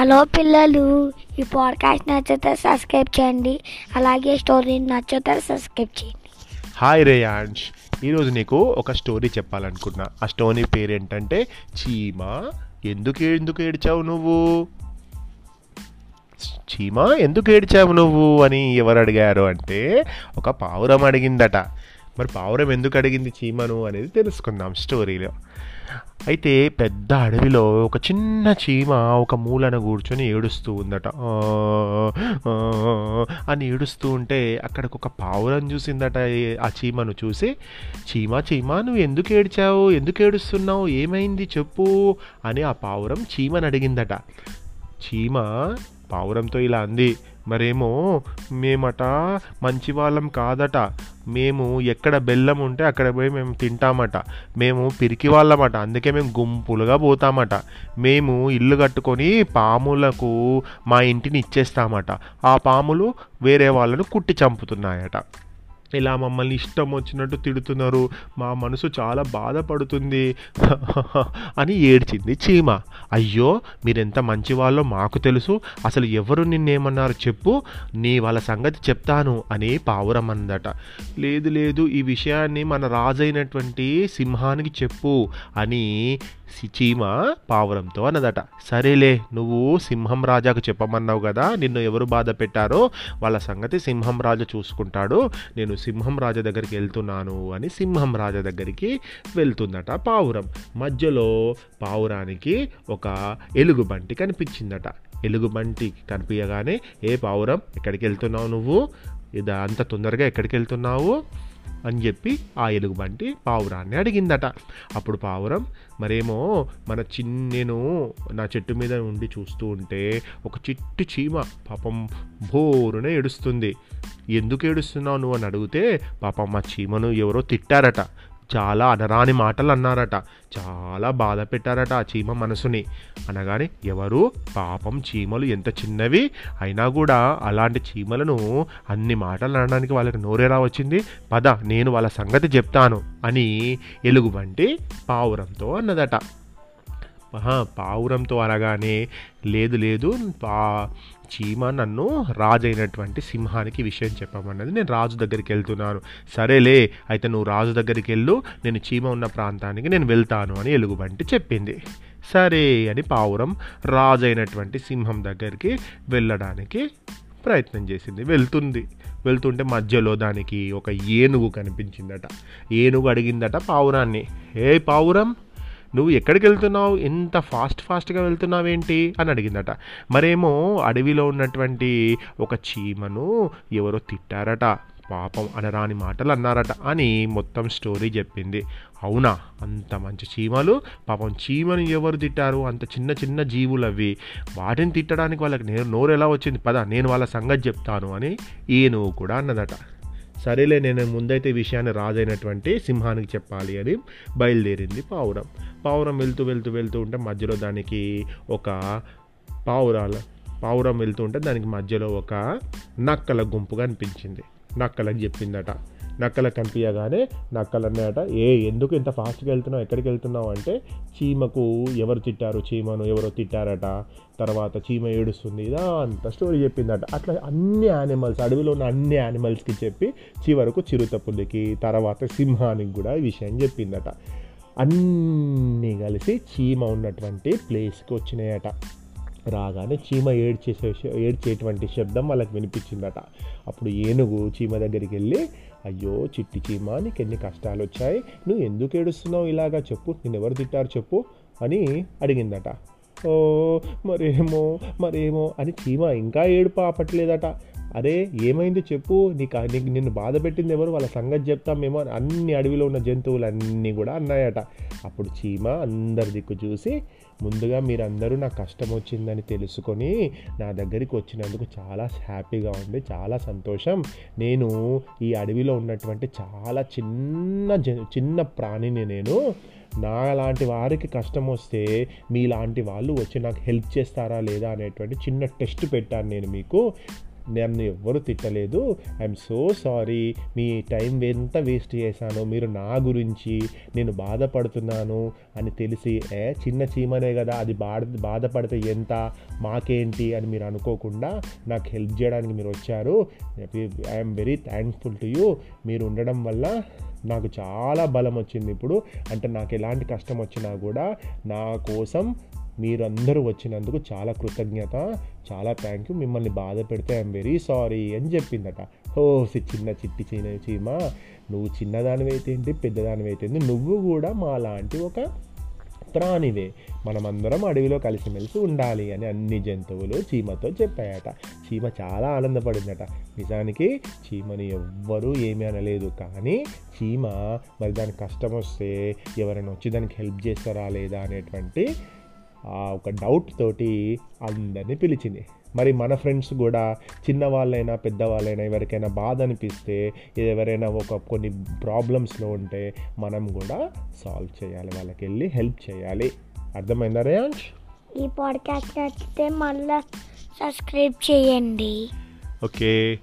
Hello పిల్లలు ఈ podcast నచ్చితే సబ్స్క్రైబ్ చేయండి. అలాగే స్టోరీ నచ్చితే సబ్స్క్రైబ్ చేయండి. హాయ్ రేయాంష్ ఈరోజు నీకు ఒక స్టోరీ చెప్పాలనుకున్నా. ఆ స్టోరీ పేరు ఏంటంటే చీమ ఎందుకు ఎందుకు ఏడ్చావు నువ్వు? చీమ ఎందుకు ఏడ్చావు నువ్వు అని ఎవరు అడిగారు అంటే ఒక పావురం అడిగిందట. మరి పావురం ఎందుకు అడిగింది చీమను అనేది తెలుసుకుందాం స్టోరీలో. అయితే పెద్ద అడవిలో ఒక చిన్న చీమ ఒక మూలన కూర్చొని ఏడుస్తూ ఉందట. అని ఏడుస్తూ ఉంటే అక్కడికి ఒక పావురం చూసిందట. ఆ చీమను చూసి చీమ చీమ నువ్వు ఎందుకు ఏడ్చావు? ఎందుకు ఏడుస్తున్నావు? ఏమైంది? చెప్పు అని ఆ పావురం చీమని అడిగిందట చీమ పావురంతో ఇలా అంది మరేమో మేమట మంచి వాళ్ళం కాదట. మేము ఎక్కడ బెల్లం ఉంటే అక్కడ పోయి మేము తింటామట. మేము పిరికి వాళ్ళమట అందుకే మేము గుంపులుగా పోతామట. మేము ఇల్లు కట్టుకొని పాములకు మా ఇంటిని ఇచ్చేస్తామట. ఆ పాములు వేరే వాళ్ళను కుట్టి చంపుతున్నాయట. ఇలా మమ్మల్ని ఇష్టం వచ్చినట్టు తిడుతున్నారు. మా మనసు చాలా బాధపడుతుంది. అని ఏడ్చింది చీమ. అయ్యో మీరెంత మంచివాళ్ళో మాకు తెలుసు. అసలు ఎవరు నిన్నేమన్నారు చెప్పు. నీ వాళ్ళ సంగతి చెప్తాను అని పావురం అందట లేదు లేదు ఈ విషయాన్ని మన రాజైనటువంటి సింహానికి చెప్పు అని చీమ పావురంతో అన్నదట. సరేలే నువ్వు సింహం రాజాకు చెప్పమన్నావు కదా నిన్ను ఎవరు బాధ పెట్టారో వాళ్ళ సంగతి సింహం రాజు చూసుకుంటాడు. నేను సింహం రాజా దగ్గరికి వెళ్తున్నాను అని సింహం రాజా దగ్గరికి వెళ్తుందట పావురం. మధ్యలో పావురానికి ఒక ఎలుగుబంటి కనిపించిందట. ఎలుగుబంటి కనిపించగానే ఏ పావురం ఎక్కడికి వెళ్తున్నావు నువ్వు? ఇది అంత తొందరగా ఎక్కడికి వెళ్తున్నావు? అని చెప్పి ఆ ఎలుగుబంటి పావురాన్ని అడిగిందట. అప్పుడు పావురం మరేమో మన చిన్న నేను నా చెట్టు మీద ఉండి చూస్తూ ఉంటే ఒక చిట్టి చీమ పాపం బోరున ఏడుస్తుంది. ఎందుకు ఏడుస్తున్నావు నువ్వు? అని అడిగితే పాపం మా చీమను ఎవరో తిట్టారట. చాలా అనరాని మాటలు అన్నారట చాలా బాధ పెట్టారట ఆ చీమ మనసుని. అనగానే ఎవరు? పాపం చీమలు ఎంత చిన్నవి? అయినా కూడా అలాంటి చీమలను అన్ని మాటలు అనడానికి వాళ్ళకి నోరేరా వచ్చింది పద నేను వాళ్ళ సంగతి చెప్తాను అని ఎలుగుబంటి పావురంతో అన్నదట. పావురంతో అనగానే లేదు లేదు పా చీమ నన్ను రాజు అయినటువంటి సింహానికి విషయం చెప్పమన్నది నేను రాజు దగ్గరికి వెళ్తున్నాను. సరేలే అయితే నువ్వు రాజు దగ్గరికి వెళ్ళు నేను చీమ ఉన్న ప్రాంతానికి నేను వెళ్తాను అని ఎలుగుబంటి చెప్పింది. సరే అని పావురం రాజు అయినటువంటి సింహం దగ్గరికి వెళ్ళడానికి ప్రయత్నం చేసింది. వెళ్తుంది. వెళ్తుంటే మధ్యలో దానికి ఒక ఏనుగు కనిపించిందట. ఏనుగు అడిగిందట పావురాన్ని. ఏ పావురం నువ్వు ఎక్కడికి వెళ్తున్నావు ఎంత ఫాస్ట్ ఫాస్ట్గా వెళ్తున్నావేంటి? అని అడిగిందట. మరేమో అడవిలో ఉన్నటువంటి ఒక చీమను ఎవరో తిట్టారట. పాపం అనరాని మాటలు అన్నారట అని మొత్తం స్టోరీ చెప్పింది. అవునా? అంత మంచి చీమలు? పాపం చీమను ఎవరు తిట్టారు? అంత చిన్న చిన్న జీవులు అవి వాటిని తిట్టడానికి వాళ్ళకి నేను నోరు ఎలా వచ్చింది? పద నేను వాళ్ళ సంగతి చెప్తాను అని ఏనుగు కూడా అన్నదట. సరేలే నేను ముందైతే ఈ విషయాన్ని రాజైనటువంటి సింహానికి చెప్పాలి అని బయలుదేరింది పావురం. పావురం వెళ్తూ వెళ్తూ వెళ్తూ ఉంటే మధ్యలో దానికి ఒక పావురాల పావురం వెళ్తూ ఉంటే దానికి మధ్యలో ఒక నక్కల గుంపు కనిపించింది నక్కలకు చెప్పిందట. నక్కల కనిపించగానే నక్కలు అన్నాయట ఏ ఎందుకు ఇంత ఫాస్ట్గా వెళ్తున్నావు? ఎక్కడికి వెళ్తున్నావు? అంటే చీమకు ఎవరు తిట్టారు చీమను ఎవరో తిట్టారట. తర్వాత చీమ ఏడుస్తుంది ఇదా అంత స్టోరీ చెప్పిందట. అట్లా అన్ని యానిమల్స్ అడవిలో ఉన్న అన్ని యానిమల్స్కి చెప్పి చివరకు చిరుత పులికి తర్వాత సింహానికి కూడా ఈ విషయం చెప్పిందట. అన్నీ కలిసి చీమ ఉన్నటువంటి ప్లేస్కి వచ్చినాయట. రాగానే చీమ ఏడ్చేసే ఏడ్చేటువంటి శబ్దం వాళ్ళకి వినిపించిందట. అప్పుడు ఏనుగు చీమ దగ్గరికి వెళ్ళి అయ్యో చిట్టి చీమ నీకు ఎన్ని కష్టాలు వచ్చాయి నువ్వు ఎందుకు ఏడుస్తున్నావు ఇలాగా? చెప్పు నేను ఎవరు తిట్టారు చెప్పు అని అడిగిందట. ఓ మరేమో మరేమో అని చీమ ఇంకా ఏడుపు ఆపట్లేదట. అరే ఏమైంది చెప్పు నీకు నీకు నిన్ను బాధ పెట్టింది ఎవరు? వాళ్ళ సంగతి చెప్తామేమో అని అన్ని అడవిలో ఉన్న జంతువులన్నీ కూడా అన్నాయట. అప్పుడు చీమ అందరి దిక్కు చూసి ముందుగా మీరందరూ నాకు కష్టం వచ్చిందని తెలుసుకొని నా దగ్గరికి వచ్చినందుకు చాలా హ్యాపీగా ఉంది చాలా సంతోషం. నేను ఈ అడవిలో ఉన్నటువంటి చాలా చిన్న జ- చిన్న ప్రాణిని నేను నా లాంటి వారికి కష్టం వస్తే మీలాంటి వాళ్ళు వచ్చి నాకు హెల్ప్ చేస్తారా లేదా అనేటువంటి చిన్న టెస్ట్ పెట్టాను నేను మీకు. నన్ను ఎవ్వరు తిట్టలేదు. ఐఎమ్ సో సారీ మీ టైం ఎంత వేస్ట్ చేశాను మీరు నా గురించి నేను బాధపడుతున్నాను అని తెలిసి ఏ చిన్న చీమనే కదా అది బాధ బాధపడితే ఎంత మాకేంటి అని మీరు అనుకోకుండా నాకు హెల్ప్ చేయడానికి మీరు వచ్చారు. I'm very thankful to you మీరు ఉండడం వల్ల నాకు చాలా బలం వచ్చింది ఇప్పుడు. అంటే నాకు ఎలాంటి కష్టం వచ్చినా కూడా నా కోసం మీరందరూ వచ్చినందుకు చాలా కృతజ్ఞత చాలా థ్యాంక్ యూ మిమ్మల్ని బాధ పెడితే ఐఎమ్ వెరీ సారీ అని చెప్పిందట. ఓ సి చిన్న చిట్టి చిన్న చీమ. నువ్వు చిన్నదానివైతే ఏంటి పెద్దదానివైతే ఏంటి? నువ్వు కూడా మా లాంటి ఒక ప్రాణివే. మనమందరం అడవిలో కలిసిమెలిసి ఉండాలి అని అన్ని జంతువులు చీమతో చెప్పాయట. చీమ చాలా ఆనందపడిందట. నిజానికి చీమని ఎవ్వరూ ఏమీ అనలేదు. కానీ చీమ మరి దానికి కష్టం వస్తే ఎవరైనా వచ్చి దానికి హెల్ప్ చేస్తారా లేదా అనేటువంటి ఒక డౌట్ తోటి అందరినీ పిలిచింది. మరి మన ఫ్రెండ్స్ కూడా చిన్నవాళ్ళైనా పెద్దవాళ్ళైనా ఎవరికైనా బాధ అనిపిస్తే ఎవరైనా ఒక కొన్ని ప్రాబ్లమ్స్లో ఉంటే మనం కూడా సాల్వ్ చేయాలి. వాళ్ళకి వెళ్ళి హెల్ప్ చేయాలి. అర్థమైందా రేయాంష్ ఈ పాడ్కాస్ట్ నచ్చితే మళ్ళీ సబ్స్క్రైబ్ చేయండి. ఓకే.